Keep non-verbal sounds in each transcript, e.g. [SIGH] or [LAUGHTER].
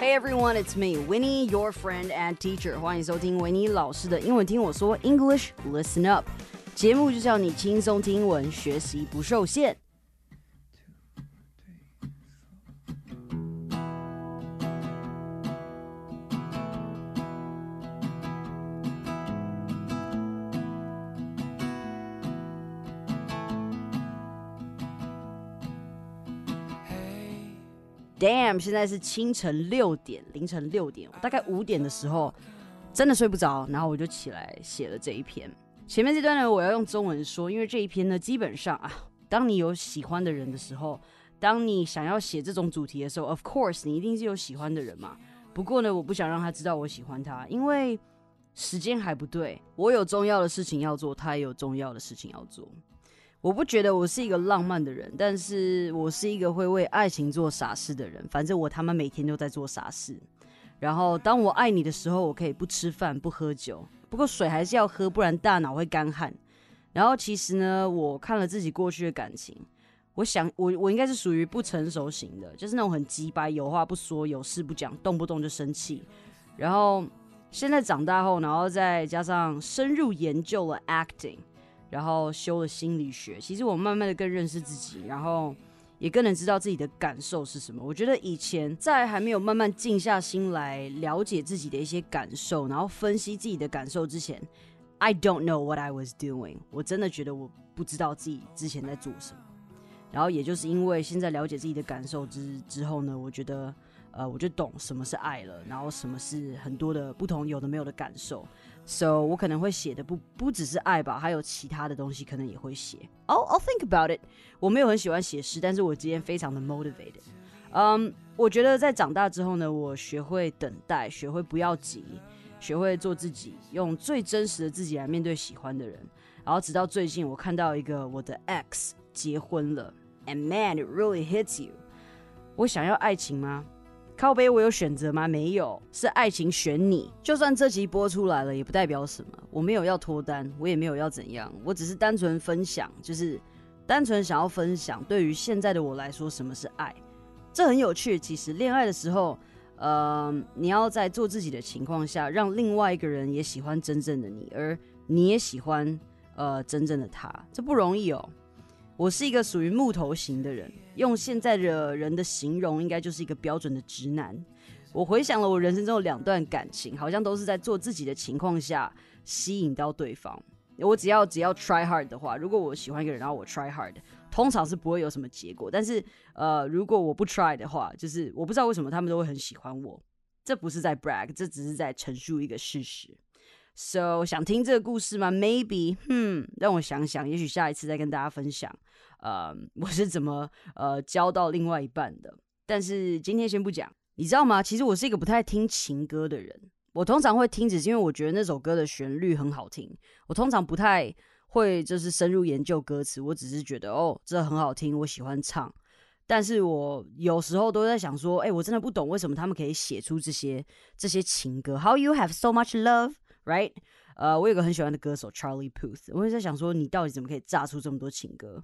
Hey everyone, it's me, Winnie, your friend and teacher. 欢迎收听维尼老师的英文听我说 English Listen Up。节目就是要你轻松听文，学习不受限。 Damn！现在是清晨六点，凌晨六点，我大概五点的时候，真的睡不着，然后我就起来写了这一篇。前面这段呢，我要用中文说，因为这一篇呢，基本上啊，当你有喜欢的人的时候，当你想要写这种主题的时候，of course，你一定是有喜欢的人嘛。不过呢，我不想让他知道我喜欢他，因为时间还不对，我有重要的事情要做，他也有重要的事情要做。我不觉得我是一个浪漫的人，但是我是一个会为爱情做傻事的人。反正我他妈每天都在做傻事。然后当我爱你的时候，我可以不吃饭不喝酒，不过水还是要喝，不然大脑会干旱。然后其实呢，我看了自己过去的感情，我想我我应该是属于不成熟型的，就是那种很鸡掰，有话不说，有事不讲，动不动就生气。然后现在长大后，然后再加上深入研究了 acting。然后修了心理学，其实我慢慢的更认识自己，然后也更能知道自己的感受是什么。我觉得以前在还没有慢慢静下心来了解自己的一些感受，然后分析自己的感受之前，I don't know what I was doing。我真的觉得我不知道自己之前在做什么。然后也就是因为现在了解自己的感受之之后呢，我觉得呃我就懂什么是爱了，然后什么是很多的不同有的没有的感受。So 我可能会写的不不只是爱吧，还有其他的东西可能也会写。I'll I'll think about it。我没有很喜欢写诗，但是我今天非常的 motivated。嗯，我觉得在长大之后呢，我学会等待，学会不要急，学会做自己，用最真实的自己来面对喜欢的人。然后直到最近，我看到一个我的 ex 结婚了，and man it really hits you。我想要爱情吗？靠背，我有选择吗？没有，是爱情选你。就算这集播出来了，也不代表什么。我没有要脱单，我也没有要怎样，我只是单纯分享，就是单纯想要分享。对于现在的我来说，什么是爱？这很有趣。其实恋爱的时候，呃，你要在做自己的情况下，让另外一个人也喜欢真正的你，而你也喜欢呃真正的他，这不容易哦。我是一个属于木头型的人，用现在的人的形容，应该就是一个标准的直男。我回想了我人生中的两段感情，好像都是在做自己的情况下吸引到对方。我只要只要 try hard 的话，如果我喜欢一个人，然后我 try hard，通常是不会有什么结果。但是呃，如果我不 try 的话，就是我不知道为什么他们都会很喜欢我。这不是在 brag，这只是在陈述一个事实。So 想听这个故事吗？Maybe，hmm，让我想想，也许下一次再跟大家分享，呃，[LAUGHS] 我是怎么呃交到另外一半的。但是今天先不讲，你知道吗？其实我是一个不太听情歌的人。我通常会听，只是因为我觉得那首歌的旋律很好听。我通常不太会就是深入研究歌词，我只是觉得哦，这很好听，我喜欢唱。但是我有时候都在想说，哎，我真的不懂为什么他们可以写出这些这些情歌。How you have so much love？Right，呃，我有个很喜欢的歌手 Charlie Puth，我也在想说，你到底怎么可以炸出这么多情歌？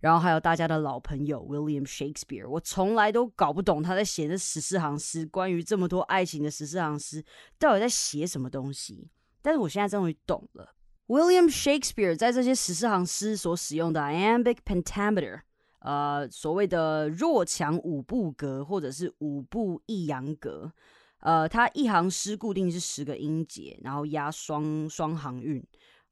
然后还有大家的老朋友 William Shakespeare，我从来都搞不懂他在写这十四行诗，关于这么多爱情的十四行诗，到底在写什么东西？但是我现在终于懂了，William Shakespeare 在这些十四行诗所使用的 iambic pentameter，呃，所谓的弱强五步格或者是五步抑扬格。呃，它一行诗固定是十个音节，然后押双双行韵，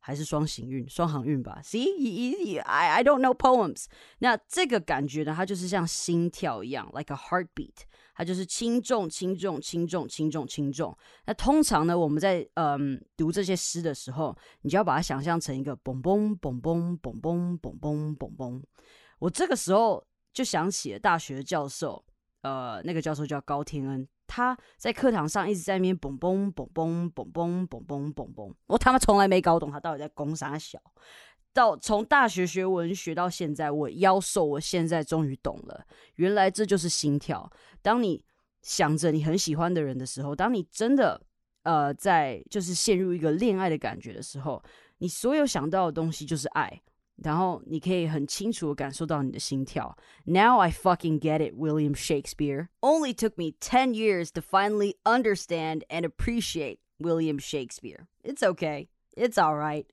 还是双行韵？双行韵吧。See, I I don't know poems。那这个感觉呢，它就是像心跳一样，like a heartbeat。它就是轻重轻重轻重轻重轻重。那通常呢，我们在嗯读这些诗的时候，你就要把它想象成一个嘣嘣嘣嘣嘣嘣嘣嘣嘣嘣。我这个时候就想起了大学教授，呃，那个教授叫高天恩。他在课堂上一直在那边嘣嘣嘣嘣嘣嘣嘣嘣嘣嘣，我他妈从来没搞懂他到底在攻啥小。到从大学学文学到现在，我腰瘦，我现在终于懂了，原来这就是心跳。当你想着你很喜欢的人的时候，当你真的呃在就是陷入一个恋爱的感觉的时候，你所有想到的东西就是爱。然后你可以很清楚的感受到你的心跳。Now I fucking get it, William Shakespeare. Only took me 10 years to finally understand and appreciate William Shakespeare. It's okay. It's alright.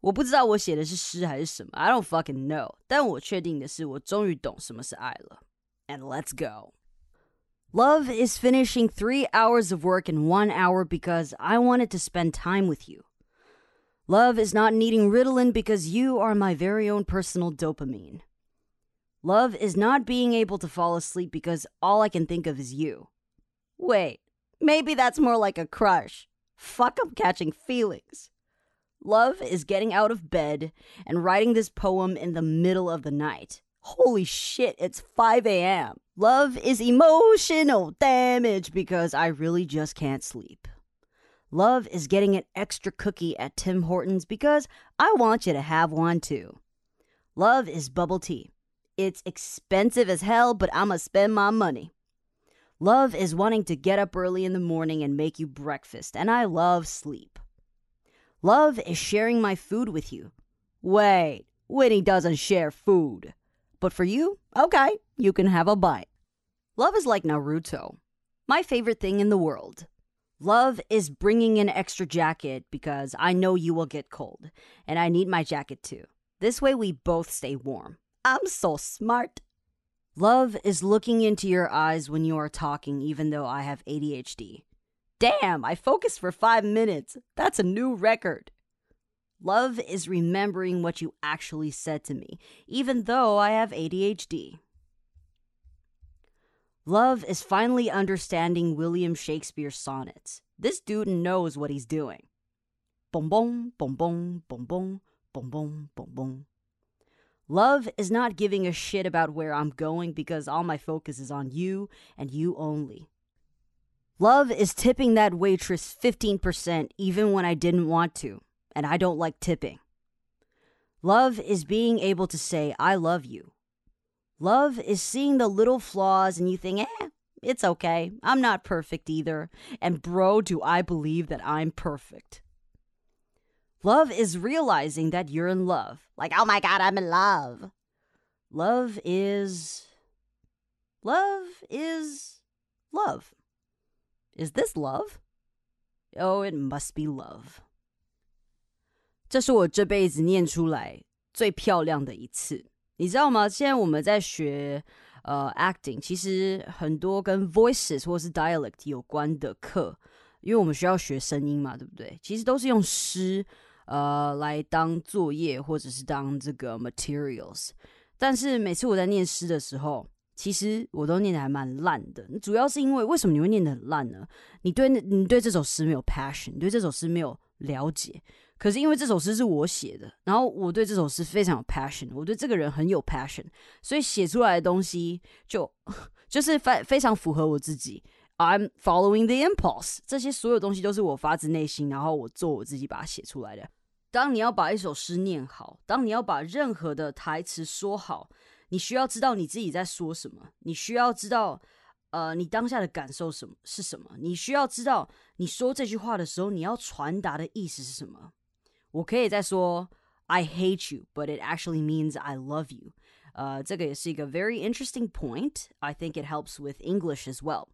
我不知道我写的是诗还是什么，I don't fucking know。但我确定的是，我终于懂什么是爱了。And let's go. Love is finishing three hours of work in one hour because I wanted to spend time with you. Love is not needing Ritalin because you are my very own personal dopamine. Love is not being able to fall asleep because all I can think of is you. Wait, maybe that's more like a crush. Fuck, I'm catching feelings. Love is getting out of bed and writing this poem in the middle of the night. Holy shit, it's 5 a.m. Love is emotional damage because I really just can't sleep. Love is getting an extra cookie at Tim Hortons because I want you to have one too. Love is bubble tea. It's expensive as hell, but I'ma spend my money. Love is wanting to get up early in the morning and make you breakfast, and I love sleep. Love is sharing my food with you. Wait, Winnie doesn't share food. But for you, okay, you can have a bite. Love is like Naruto, my favorite thing in the world. Love is bringing an extra jacket because I know you will get cold, and I need my jacket too. This way we both stay warm. I'm so smart. Love is looking into your eyes when you are talking, even though I have ADHD. Damn, I focused for five minutes. That's a new record. Love is remembering what you actually said to me, even though I have ADHD. Love is finally understanding William Shakespeare's sonnets. This dude knows what he's doing. Boom, boom, boom, boom, boom, boom, boom, boom. Love is not giving a shit about where I'm going because all my focus is on you and you only. Love is tipping that waitress 15% even when I didn't want to, and I don't like tipping. Love is being able to say, I love you, Love is seeing the little flaws and you think, eh, it's okay. I'm not perfect either. And bro, do I believe that I'm perfect. Love is realizing that you're in love. Like, oh my God, I'm in love. Love is. Love is love. Is this love? Oh, it must be love. 这是我这辈子念出来最漂亮的一次。 你知道吗？现在我们在学呃 acting，其实很多跟 voices 或是 dialect 有关的课，因为我们需要学声音嘛，对不对？其实都是用诗呃来当作业或者是当这个 materials。但是每次我在念诗的时候，其实我都念的还蛮烂的。主要是因为为什么你会念的很烂呢？你对你对这首诗没有 passion，你对这首诗没有了解。可是因为这首诗是我写的，然后我对这首诗非常有 passion，我对这个人很有 passion，所以写出来的东西就 [LAUGHS] 就是非非常符合我自己。I'm following the impulse，这些所有东西都是我发自内心，然后我做我自己把它写出来的。当你要把一首诗念好，当你要把任何的台词说好，你需要知道你自己在说什么，你需要知道。呃，你当下的感受什么是什么？你需要知道，你说这句话的时候，你要传达的意思是什么？我可以再说 I hate you, but it actually means I love you. 呃，这个也是一个 very interesting point. I think it helps with English as well.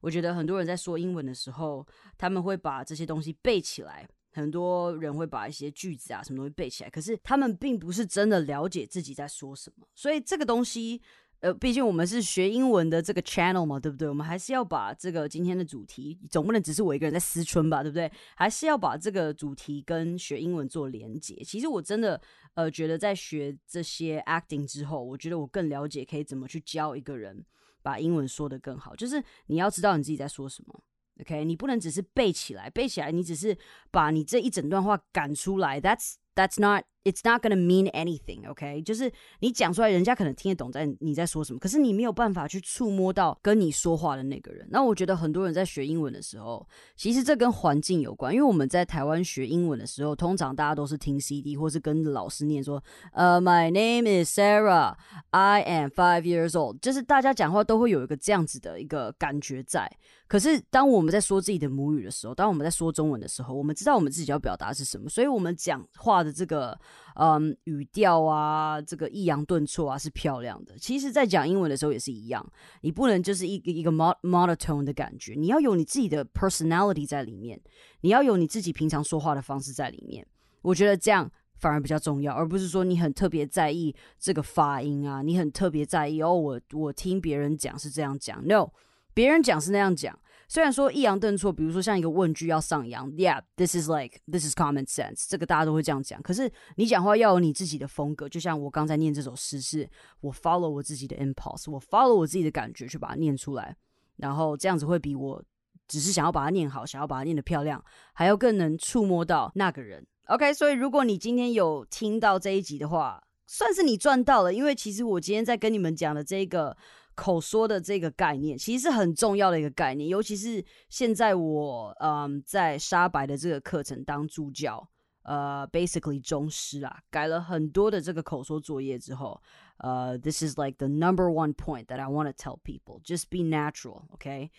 我觉得很多人在说英文的时候，他们会把这些东西背起来。很多人会把一些句子啊什么东西背起来，可是他们并不是真的了解自己在说什么。所以这个东西。 呃，毕竟我们是学英文的这个 channel 嘛，对不对？我们还是要把这个今天的主题，总不能只是我一个人在思春吧，对不对？还是要把这个主题跟学英文做连接。其实我真的，呃，觉得在学这些 acting 之后，我觉得我更了解可以怎么去教一个人把英文说得更好。就是你要知道你自己在说什么，OK？你不能只是背起来，背起来你只是把你这一整段话赶出来，That's That's not. It's not gonna mean anything. OK，就是你讲出来，人家可能听得懂在你在说什么，可是你没有办法去触摸到跟你说话的那个人。那我觉得很多人在学英文的时候，其实这跟环境有关。因为我们在台湾学英文的时候，通常大家都是听 CD 或是跟老师念说，呃，My name is Sarah. I am five years old. 就是大家讲话都会有一个这样子的一个感觉在。可是当我们在说自己的母语的时候，当我们在说中文的时候，我们知道我们自己要表达是什么，所以我们讲话的这个嗯，语调啊，这个抑扬顿挫啊是漂亮的。其实，在讲英文的时候也是一样，你不能就是一个一个 monotone 的感觉，你要有你自己的 personality 在里面，你要有你自己平常说话的方式在里面。我觉得这样。反而比较重要，而不是说你很特别在意这个发音啊，你很特别在意哦。我我听别人讲是这样讲，no，别人讲是那样讲。虽然说抑扬顿挫，比如说像一个问句要上扬，yeah，this is like this is common sense，这个大家都会这样讲。可是你讲话要有你自己的风格，就像我刚才念这首诗，是我 follow 我自己的 impulse，我 follow 我自己的感觉去把它念出来，然后这样子会比我只是想要把它念好，想要把它念得漂亮，还要更能触摸到那个人。OK，所以如果你今天有听到这一集的话，算是你赚到了。因为其实我今天在跟你们讲的这个口说的这个概念，其实是很重要的一个概念。尤其是现在我嗯在沙白的这个课程当助教，呃，basically 中师啊，改了很多的这个口说作业之后，呃，this is like the number one point that I want to tell people: just be natural. OK。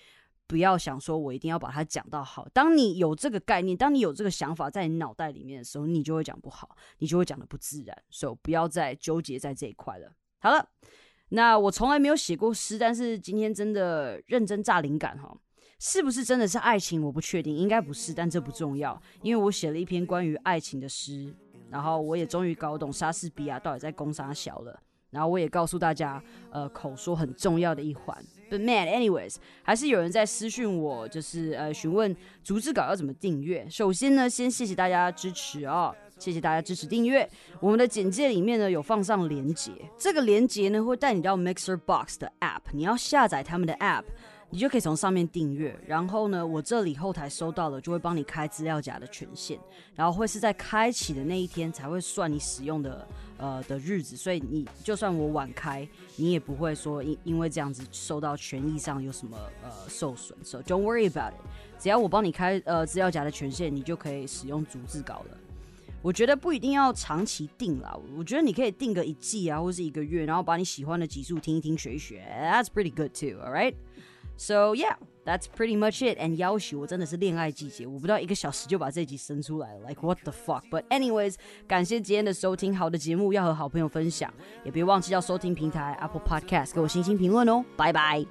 不要想说，我一定要把它讲到好。当你有这个概念，当你有这个想法在你脑袋里面的时候，你就会讲不好，你就会讲的不自然。所以不要再纠结在这一块了。好了，那我从来没有写过诗，但是今天真的认真炸灵感哈，是不是真的是爱情？我不确定，应该不是，但这不重要，因为我写了一篇关于爱情的诗，然后我也终于搞懂莎士比亚到底在攻啥小了。然后我也告诉大家，呃，口说很重要的一环。But man, anyways，还是有人在私讯我，就是呃询问逐字稿要怎么订阅。首先呢，先谢谢大家支持啊，谢谢大家支持订阅。我们的简介里面呢有放上连接，这个连接呢会带你到 Mixer Box 的 App，你要下载他们的 App。你就可以从上面订阅，然后呢，我这里后台收到了，就会帮你开资料夹的权限，然后会是在开启的那一天才会算你使用的呃的日子，所以你就算我晚开，你也不会说因因为这样子受到权益上有什么呃受损。So don't worry about it，只要我帮你开呃资料夹的权限，你就可以使用逐字稿了。我觉得不一定要长期定啦，我觉得你可以定个一季啊，或是一个月，然后把你喜欢的集数听一听学一学，That's pretty good too，all right。So yeah, that's pretty much it. And 要许我真的是恋爱季节，我不到一个小时就把这集生出来了，like what the fuck. But anyways，感谢今天的收听，好的节目要和好朋友分享，也别忘记要收听平台 Apple Podcast 给我星星评论哦，拜拜。